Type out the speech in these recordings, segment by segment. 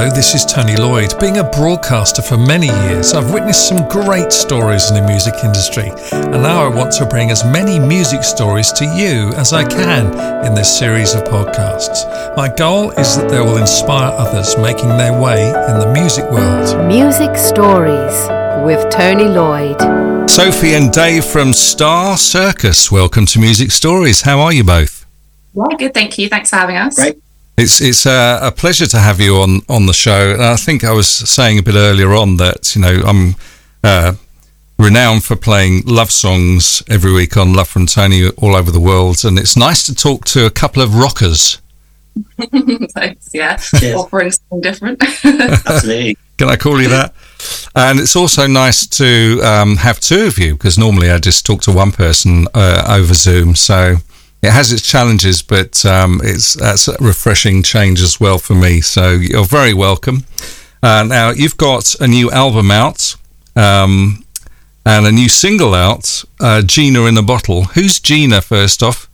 Hello, this is Tony Lloyd. Being a broadcaster for many years, I've witnessed some great stories in the music industry, and now I want to bring as many music stories to you as I can in this series of podcasts. My goal is that they will inspire others making their way in the music world. Music Stories with Tony Lloyd. Sophie and Dave from Star Circus, welcome to Music Stories. How are you both? Yeah, good. Thank you. Thanks for having us. Great. It's it's a, a, pleasure to have you on on the show. And I think I was saying a bit earlier on that you know I'm uh, renowned for playing love songs every week on Love from Tony all over the world, and it's nice to talk to a couple of rockers. Thanks. Yeah, offering something different. Absolutely. Can I call you that? And it's also nice to um, have two of you because normally I just talk to one person uh, over Zoom. So it has its challenges, but um, it's that's a refreshing change as well for me. So you're very welcome. Uh, now you've got a new album out um, and a new single out, uh, Gina in a Bottle. Who's Gina first off?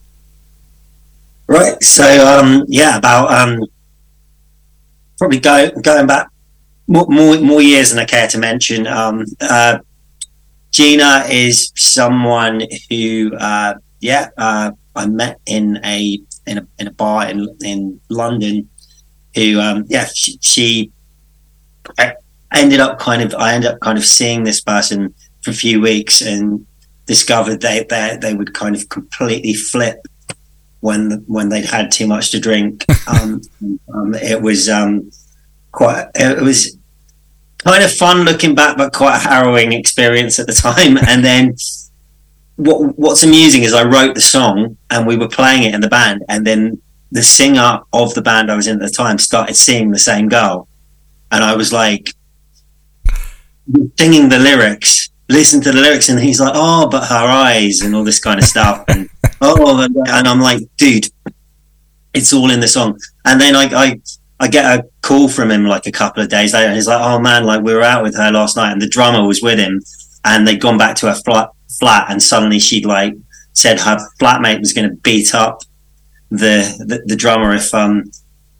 Right. So um, yeah, about um, probably go, going back more, more, more years than I care to mention. Um, uh, Gina is someone who, uh, yeah, uh, I met in a in a in a bar in in London. Who, um, yeah, she, she I ended up kind of I ended up kind of seeing this person for a few weeks and discovered they they they would kind of completely flip when when they'd had too much to drink. Um, um, it was um, quite it was kind of fun looking back, but quite a harrowing experience at the time. And then what what's amusing is I wrote the song and we were playing it in the band, and then the singer of the band I was in at the time started seeing the same girl, and I was like singing the lyrics, listen to the lyrics, and he's like, "Oh, but her eyes," and all this kind of stuff, and oh, and I'm like, dude, it's all in the song. And then I, I I get a call from him like a couple of days later, and he's like, "Oh man, like we were out with her last night, and the drummer was with him, and they'd gone back to her flat, flat and suddenly she'd like said her flatmate was going to beat up the, the, the drummer if um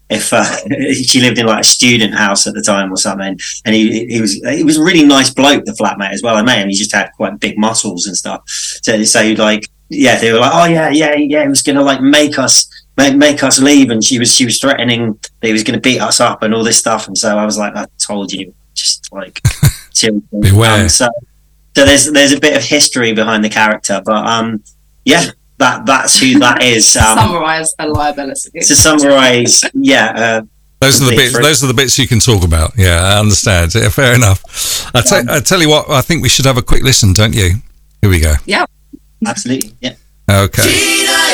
if uh, she lived in like a student house at the time or something. And he he was he was a really nice bloke, the flatmate as well. I met him. He just had quite big muscles and stuff. So so like yeah, they were like, oh yeah, yeah, yeah. He was going to like make us make, make us leave, and she was she was threatening that he was going to beat us up and all this stuff. And so I was like, I told you, just like beware. Um, so so there's there's a bit of history behind the character, but um, yeah, that that's who that is. Um, summarize a liability. To summarize, yeah. Uh, those are the bits. Those are the bits you can talk about. Yeah, I understand. Yeah, fair enough. I, t- I tell you what. I think we should have a quick listen, don't you? Here we go. Yeah. Absolutely. Yeah. Okay. I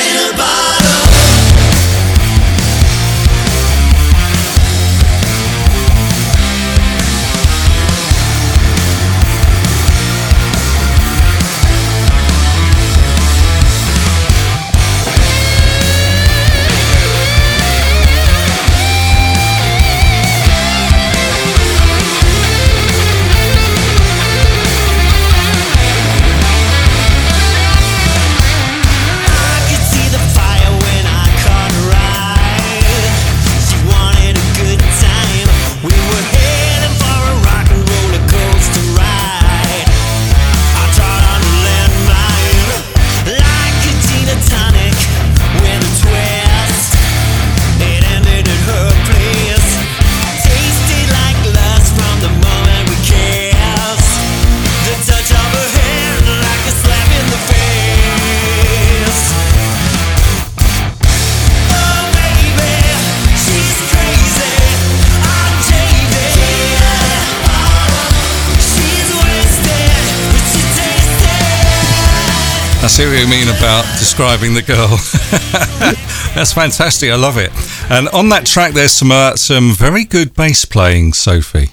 see what you mean about describing the girl. That's fantastic. I love it. And on that track, there's some uh, some very good bass playing, Sophie.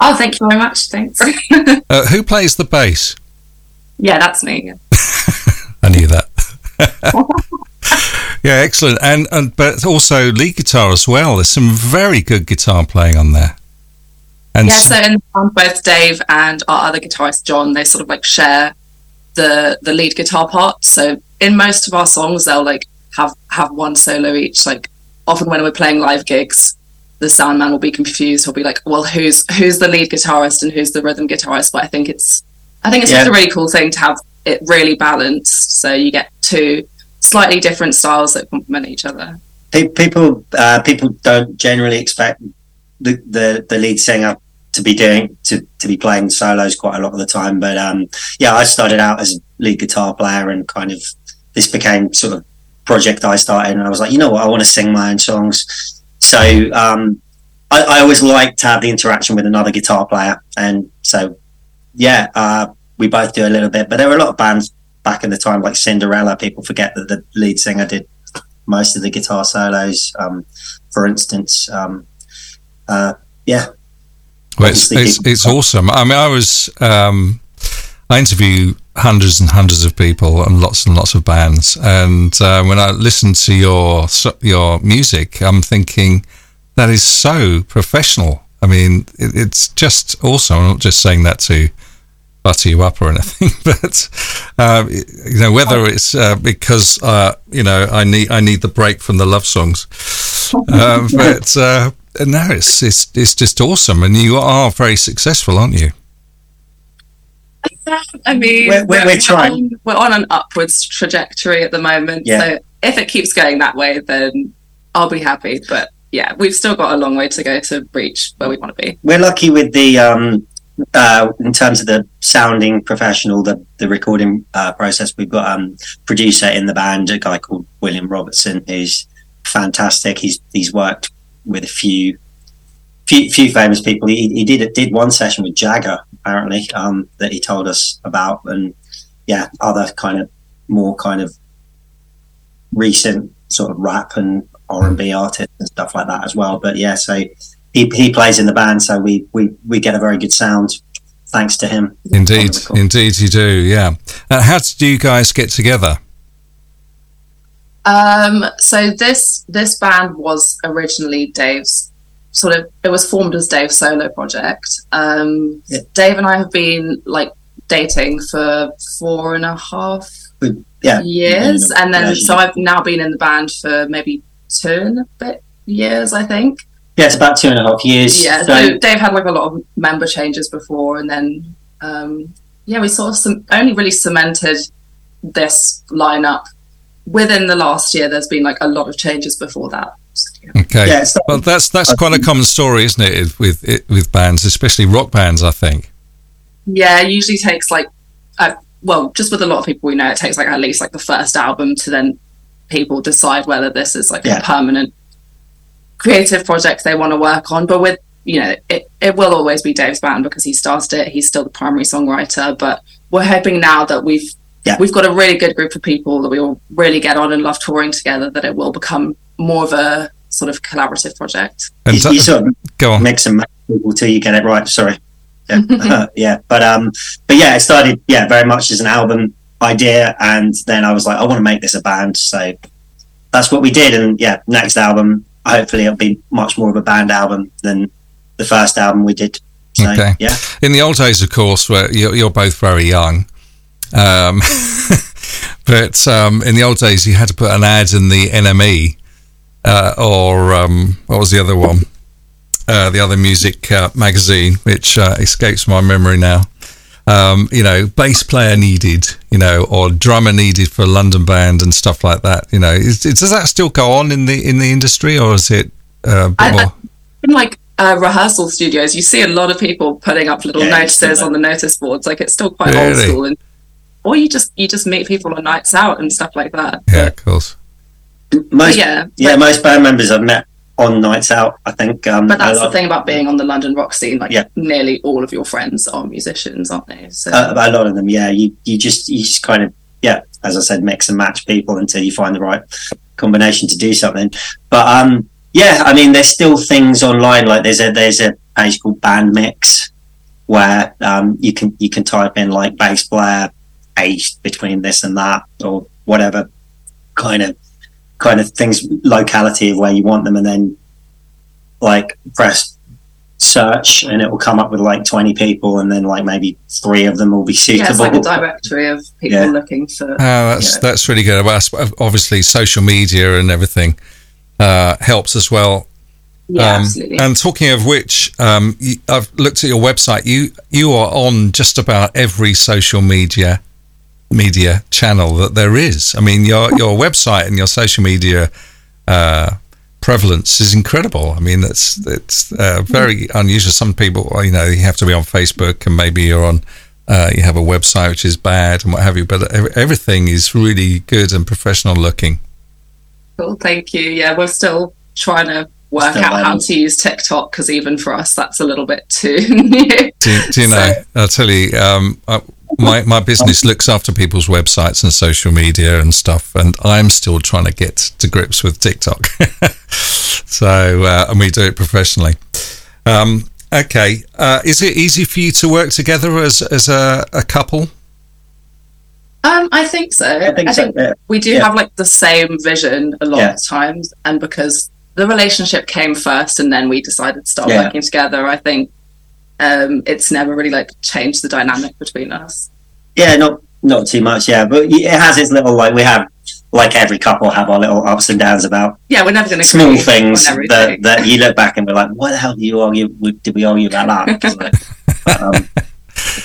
Oh, thank you very much. Thanks. uh, who plays the bass? Yeah, that's me. I knew that. yeah, excellent. And, and but also lead guitar as well. There's some very good guitar playing on there. And yeah, so in both Dave and our other guitarist John, they sort of like share the the lead guitar part. So in most of our songs, they'll like have have one solo each. Like often when we're playing live gigs, the sound man will be confused. He'll be like, "Well, who's who's the lead guitarist and who's the rhythm guitarist?" But I think it's I think it's Yeah. just a really cool thing to have it really balanced, so you get two slightly different styles that complement each other. Pe- people uh, people don't generally expect the, the the lead singer to be doing to, to be playing solos quite a lot of the time. But um yeah i started out as a lead guitar player and kind of this became sort of project i started and i was like you know what? I want to sing my own songs. So um I, I always like to have the interaction with another guitar player. And so yeah uh we both do a little bit but there were a lot of bands back in the time like cinderella. People forget that the lead singer did most of the guitar solos. Um, for instance, um, uh, yeah, Well, it's, it's, it's awesome. I mean, I was, um, I interview hundreds and hundreds of people and lots and lots of bands. And uh, when I listen to your your music, I'm thinking that is so professional. I mean, it, it's just awesome. I'm not just saying that to butter you up or anything, but uh, you know, whether it's uh, because uh, you know I need I need the break from the love songs, um, but uh, no, it's it's it's just awesome, and you are very successful, aren't you? I mean, We're- we're- we're trying. on, we're on an upwards trajectory at the moment. Yeah. So if it keeps going that way, then I'll be happy. But yeah, we've still got a long way to go to reach where we want to be. we're lucky with the um, uh, in terms of the sounding professional, the the recording uh, process. We've got um producer in the band, a guy called William Robertson, who's fantastic. He's he's worked with a few. Few, few famous people. He, he did did one session with Jagger apparently um, that he told us about, and yeah, other kind of more kind of recent sort of rap and R and B artists and stuff like that as well. But yeah, so he, he plays in the band, so we, we, we get a very good sound thanks to him. Indeed, indeed, you do. Yeah. Uh, how did you guys get together? Um, so this this band was originally Dave's sort of it was formed as Dave's solo project. Um, Yeah. Dave and I have been like dating for four and a half Yeah, years, and then so I've now been in the band for maybe two and a bit years, I think. yeah, it's about two and a half years. Yeah, So, so Dave had like a lot of member changes before, and then um, yeah, we sort of some, only really cemented this lineup within the last year. There's been like a lot of changes before that. So, yeah. Okay. yeah, so, Well, that's that's quite a common story, isn't it, with it, with bands, especially rock bands? I think. Yeah, it usually takes like, uh, well, just with a lot of people we know, it takes like at least like the first album to then people decide whether this is like Yeah. a permanent creative project they want to work on. But with you know, it, it will always be Dave's band because he started it. He's still the primary songwriter. But we're hoping now that we've Yeah. we've got a really good group of people that we all really get on and love touring together. That it will become more of a sort of collaborative project. And you, you sort of go on. mix and match people till you get it right. Sorry. Yeah, Uh, yeah, but um, but yeah, it started yeah very much as an album idea, and then I was like, I want to make this a band, so that's what we did. And yeah, next album, hopefully, it'll be much more of a band album than the first album we did. So Okay. yeah, In the old days, of course, where you're, you're both very young, um, but um, in the old days, you had to put an ad in the NME uh, or um, what was the other one? Uh, the other music uh, magazine, which uh, escapes my memory now. Um, you know, bass player needed, you know, or drummer needed for a London band and stuff like that. You know, is, does that still go on in the in the industry, or is it uh, a bit I- more? I- in like uh, rehearsal studios, you see a lot of people putting up little Yeah, notices on the notice boards. Like it's still quite old school. and or you just you just meet people on nights out and stuff like that. yeah, of course. most yeah, yeah, but- most band members I've met on nights out. I think, um, But that's the thing about being on the London rock scene. Like Yeah. nearly all of your friends are musicians, aren't they? So uh, a lot of them. Yeah, you you just you just kind of yeah, as I said, mix and match people until you find the right combination to do something. But um, yeah, I mean, there's still things online. Like there's a there's a page called Band Mix where um, you can you can type in like bass player aged between this and that or whatever kind of kind of things locality of where you want them and then like press search and it will come up with like 20 people and then like maybe three of them will be yeah, it's suitable like a directory of people Yeah. looking for. Oh, that's Yeah. that's really good. Well, obviously, social media and everything uh, helps as well. Yeah, absolutely. And talking of which, um, you, I've looked at your website. You you are on just about every social media media channel that there is. I mean, your your website and your social media uh, prevalence is incredible. I mean, it's it's uh, very unusual. Some people, you know, you have to be on Facebook, and maybe you're on. Uh, you have a website which is bad and what have you, but everything is really good and professional looking. Cool, thank you. Yeah, we're still trying to work Still out how to use TikTok because even for us, that's a little bit too new. Do, do you know? I'll tell you. Um, uh, my my business looks after people's websites and social media and stuff, and I'm still trying to get to grips with TikTok. so, uh, and we do it professionally. Um, okay, uh, is it easy for you to work together as as a, a couple? Um, I think so. I think so. Yeah. we do Yeah. have like the same vision a lot Yeah. of times, and because the relationship came first, and then we decided to start Yeah. working together. I think um, it's never really like changed the dynamic between us. Yeah, not not too much. Yeah, but it has its little like we have like every couple have our little ups and downs about Yeah, we're never going to small things that, that you look back and we're like, what the hell did you argue? with- Did we argue about that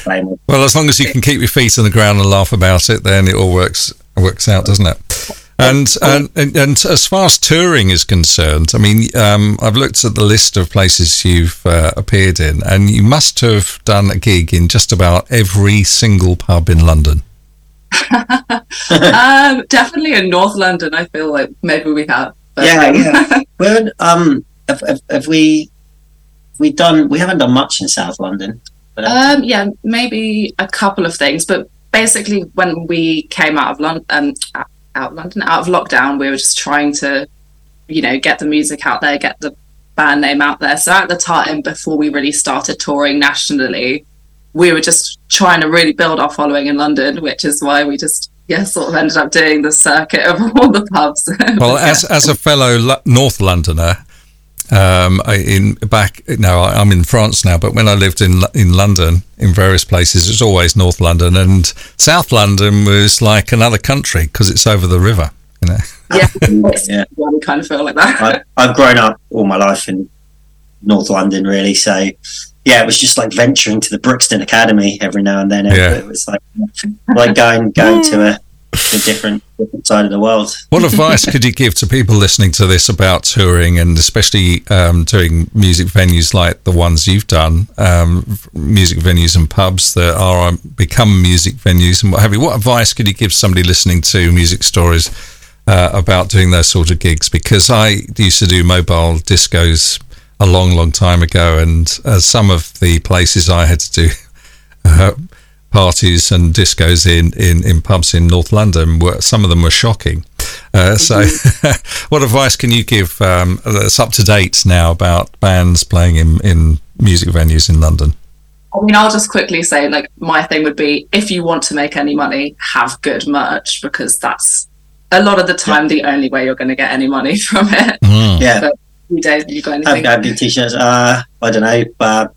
like, um, Well, as long as you can keep your feet on the ground and laugh about it, then it all works works out, doesn't it? And and, and, and as far as touring is concerned, I mean, um, I've looked at the list of places you've uh, appeared in, and you must have done a gig in just about every single pub in London. um, definitely in North London. I feel like maybe we have. But, Yeah, um, yeah. Well, um, have, have, have we have we done? We haven't done much in South London. But uh, Um, yeah, maybe a couple of things, but basically, when we came out of London, um, out- of London, out of lockdown, we were just trying to, you know, get the music out there, get the band name out there. So at the time, before we really started touring nationally, we were just trying to really build our following in London, which is why we just yeah sort of ended up doing the circuit of all the pubs. Well, as as a fellow Lo- North Londoner, um, in back now I- I'm in France now, but when I lived in in London, in various places, it was always North London, and South London was like another country because it's over the river. You know, yeah, yeah, yeah, we kind of feel like that. I, I've grown up all my life in North London, really. So yeah, it was just like venturing to the Brixton Academy every now and then. It, Yeah. it was like like going going to a, a different different side of the world. what advice could you give to people listening to this about touring and especially um, doing music venues like the ones you've done, um, music venues and pubs that are um, become music venues and what have you? What advice could you give somebody listening to music stories? uh, about doing those sort of gigs because I used to do mobile discos a long, long time ago, and uh, some of the places I had to do uh, parties and discos in, in, in pubs in North London were some of them were shocking. Uh, so, what advice can you give um, that's up to date now about bands playing in, in music venues in London? I mean, I'll just quickly say, like, my thing would be if you want to make any money, have good merch because that's a lot of the time the only way you're going to get any money from it. Mm. Yeah, You don't, you got have, anything? have good t-shirts. Uh, I don't know. Uh,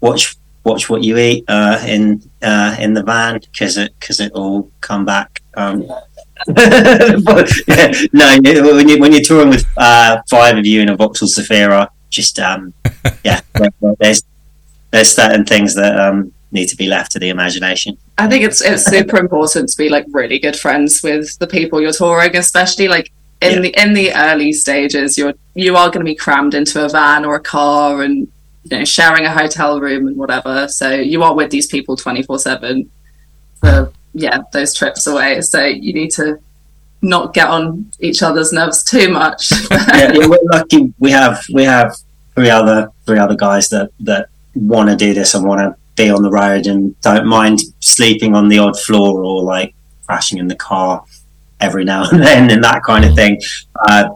watch watch what you eat uh, in uh, in the van because it because it will come back. Um, but, yeah, no, when you when you're touring with uh, five of you in a Vauxhall Zafira, just um, yeah, there's there's certain things that um, need to be left to the imagination. I think it's it's super important to be like really good friends with the people you're touring, especially like in Yeah. the in the early stages. You're you are going to be crammed into a van or a car, and you know sharing a hotel room and whatever. So you are with these people twenty four seven for yeah those trips away. So you need to not get on each other's nerves too much. yeah, we're lucky. We have we have three other three other guys that that want to do this and want to be on the road and don't mind sleeping on the odd floor or like crashing in the car every now and then and that kind of thing. Uh,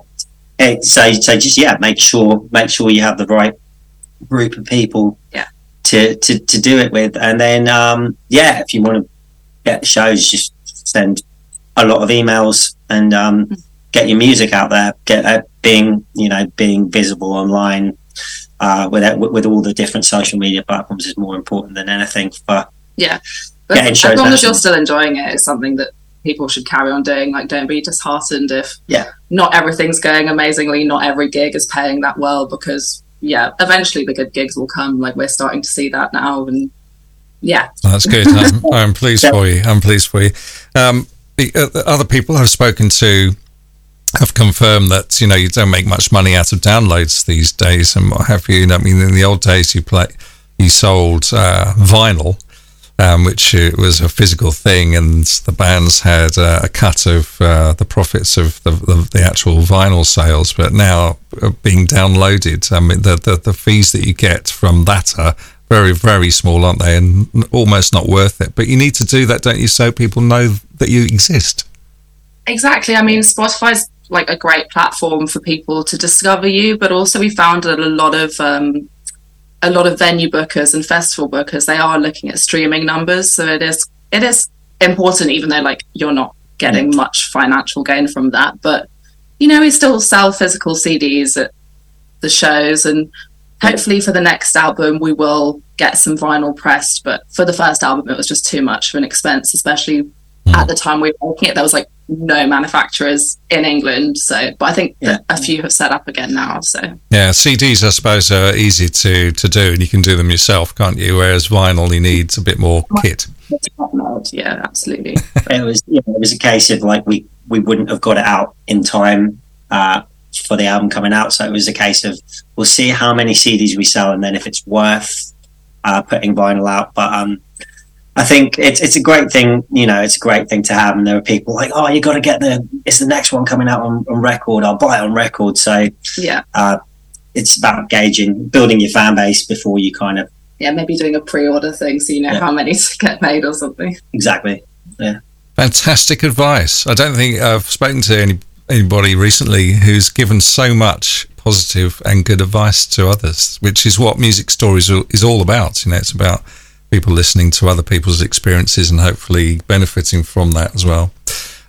so so just yeah, make sure make sure you have the right group of people Yeah. to to to do it with, and then um, yeah, if you want to get shows, just send a lot of emails and um, get your music out there. Get uh, being you know being visible online uh, with with all the different social media platforms is more important than anything. For yeah, but Getting as shows long as you're still enjoying it, it's something that people should carry on doing. Like, don't be disheartened if Yeah. not everything's going amazingly, not every gig is paying that well, because yeah, eventually the good gigs will come. Like we're starting to see that now, and yeah, That's good. I'm, I'm pleased for you. I'm pleased for you. Um, the, uh, other people I've spoken to have confirmed that you know you don't make much money out of downloads these days and what have you. I mean, in the old days, you play, you sold uh, vinyl, um, which was a physical thing, and the bands had uh, a cut of uh, the profits of the, the, the actual vinyl sales. But now, uh, being downloaded, I mean, the, the the fees that you get from that are very very small, aren't they? And almost not worth it. But you need to do that, don't you? So people know that you exist. Exactly. I mean, Spotify's like a great platform for people to discover you, but also we found that a lot of um, a lot of venue bookers and festival bookers they are looking at streaming numbers. So it is it is important, even though like you're not getting much financial gain from that. But you know, we still sell physical CDs at the shows, and hopefully for the next album we will get some vinyl pressed. But for the first album, it was just too much of an expense, especially at the time we were making it. There was like no manufacturers in England. So, but I think that a few have set up again now. So, Yeah, CDs I suppose are easy to, to do, and you can do them yourself, can't you? Whereas vinyl, you need a bit more kit. yeah, absolutely. it was you know, it was a case of like we we wouldn't have got it out in time uh, for the album coming out, so it was a case of we'll see how many CDs we sell, and then if it's worth uh, putting vinyl out. But um, I think it's it's a great thing, you know, it's a great thing to have, and there are people like, oh, you got to get the it's the next one coming out on, on record. I'll buy it on record. So Yeah, uh, it's about gauging, building your fan base before you kind of yeah, maybe doing a pre-order thing so you know Yeah. how many to get made or something. exactly. Yeah. Fantastic advice. I don't think I've spoken to any, anybody recently who's given so much positive and good advice to others, which is what music stories is all about. You know, it's about people listening to other people's experiences and hopefully benefiting from that as well.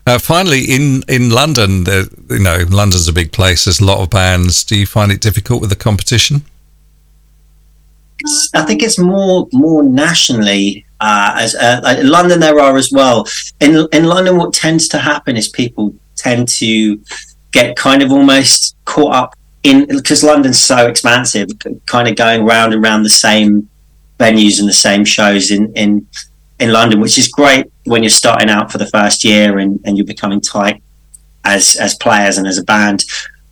Uh, finally, in in London, there, you know, London's a big place. There's a lot of bands. Do you find it difficult with the competition? I think it's more more nationally uh, as uh, London there are as well. In in London, what tends to happen is people tend to get kind of almost caught up in because London's so expansive, kind of going round and round the same venues and the same shows in in in London, which is great when you're starting out for the first year and, and you're becoming tight as as players and as a band.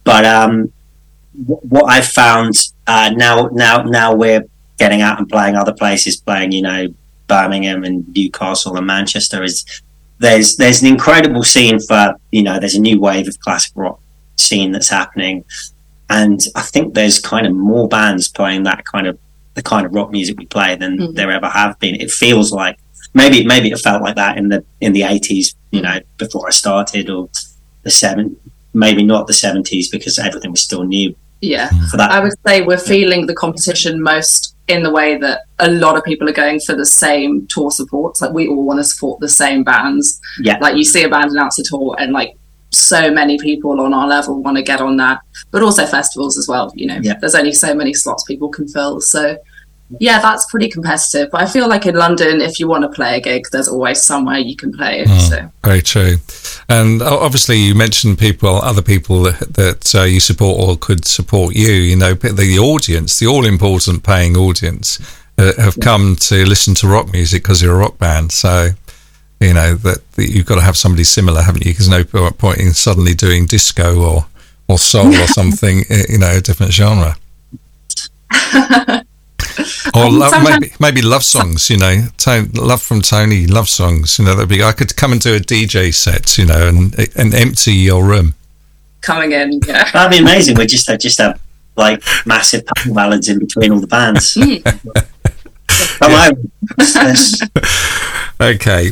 But um, wh- what I've found uh, now now now we're getting out and playing other places, playing you know Birmingham and Newcastle and Manchester is there's there's an incredible scene for you know there's a new wave of classic rock scene that's happening, and I think there's kind of more bands playing that kind of the kind of rock music we play than Mhm. there ever have been. It feels like maybe maybe it felt like that in the in the eighties, you know, before I started or the seven maybe not the seventies because everything was still new Yeah, for that. I would say we're feeling the competition most in the way that a lot of people are going for the same tour supports. Like we all want to support the same bands. Yeah. Like you see a band announce a tour and like so many people on our level want to get on that. But also festivals as well, you know. Yeah. There's only so many slots people can fill. So yeah, that's pretty competitive. But I feel like in London, if you want to play a gig, there's always somewhere you can play it. So Very true. And obviously, you mentioned people, other people that, that uh, you support or could support you. You know, the audience, the all important paying audience, uh, have come to listen to rock music because you're a rock band. So, you know, that, that you've got to have somebody similar, haven't you? Because no point in suddenly doing disco or, or soul or something, uh, you know, a different genre. Or think lo- maybe maybe love songs, you know, Tony, love from Tony, love songs, you know. That'd be. I could come and do a DJ set, you know, and and empty your room. coming in, yeah. That'd be amazing. We just have just have like massive punk ballads in between all the bands. Come on. Okay.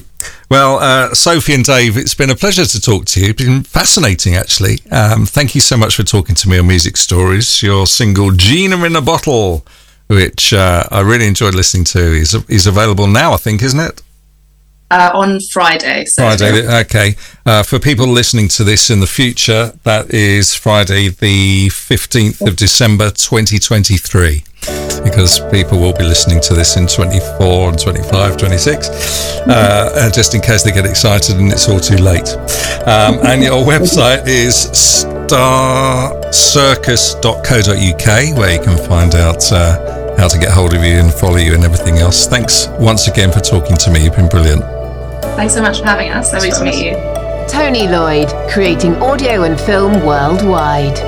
Well, uh, Sophie and Dave, it's been a pleasure to talk to you. It's been fascinating, actually. Um, thank you so much for talking to me on Music Stories. Your single "Gina in a Bottle," which uh, I really enjoyed listening to, is is available now. I think, isn't it? Uh, on Friday. So Friday. Okay. Uh, for people listening to this in the future, that is Friday, the 15th of December, 2023. Because people will be listening to this in 24 and 25, 26, uh, just in case they get excited and it's all too late. Um, and your website is starcircus.co.uk, where you can find out uh, how to get hold of you and follow you and everything else. Thanks once again for talking to me. You've been brilliant. Thanks so much for having us. Lovely to meet you. Tony Lloyd, creating audio and film worldwide.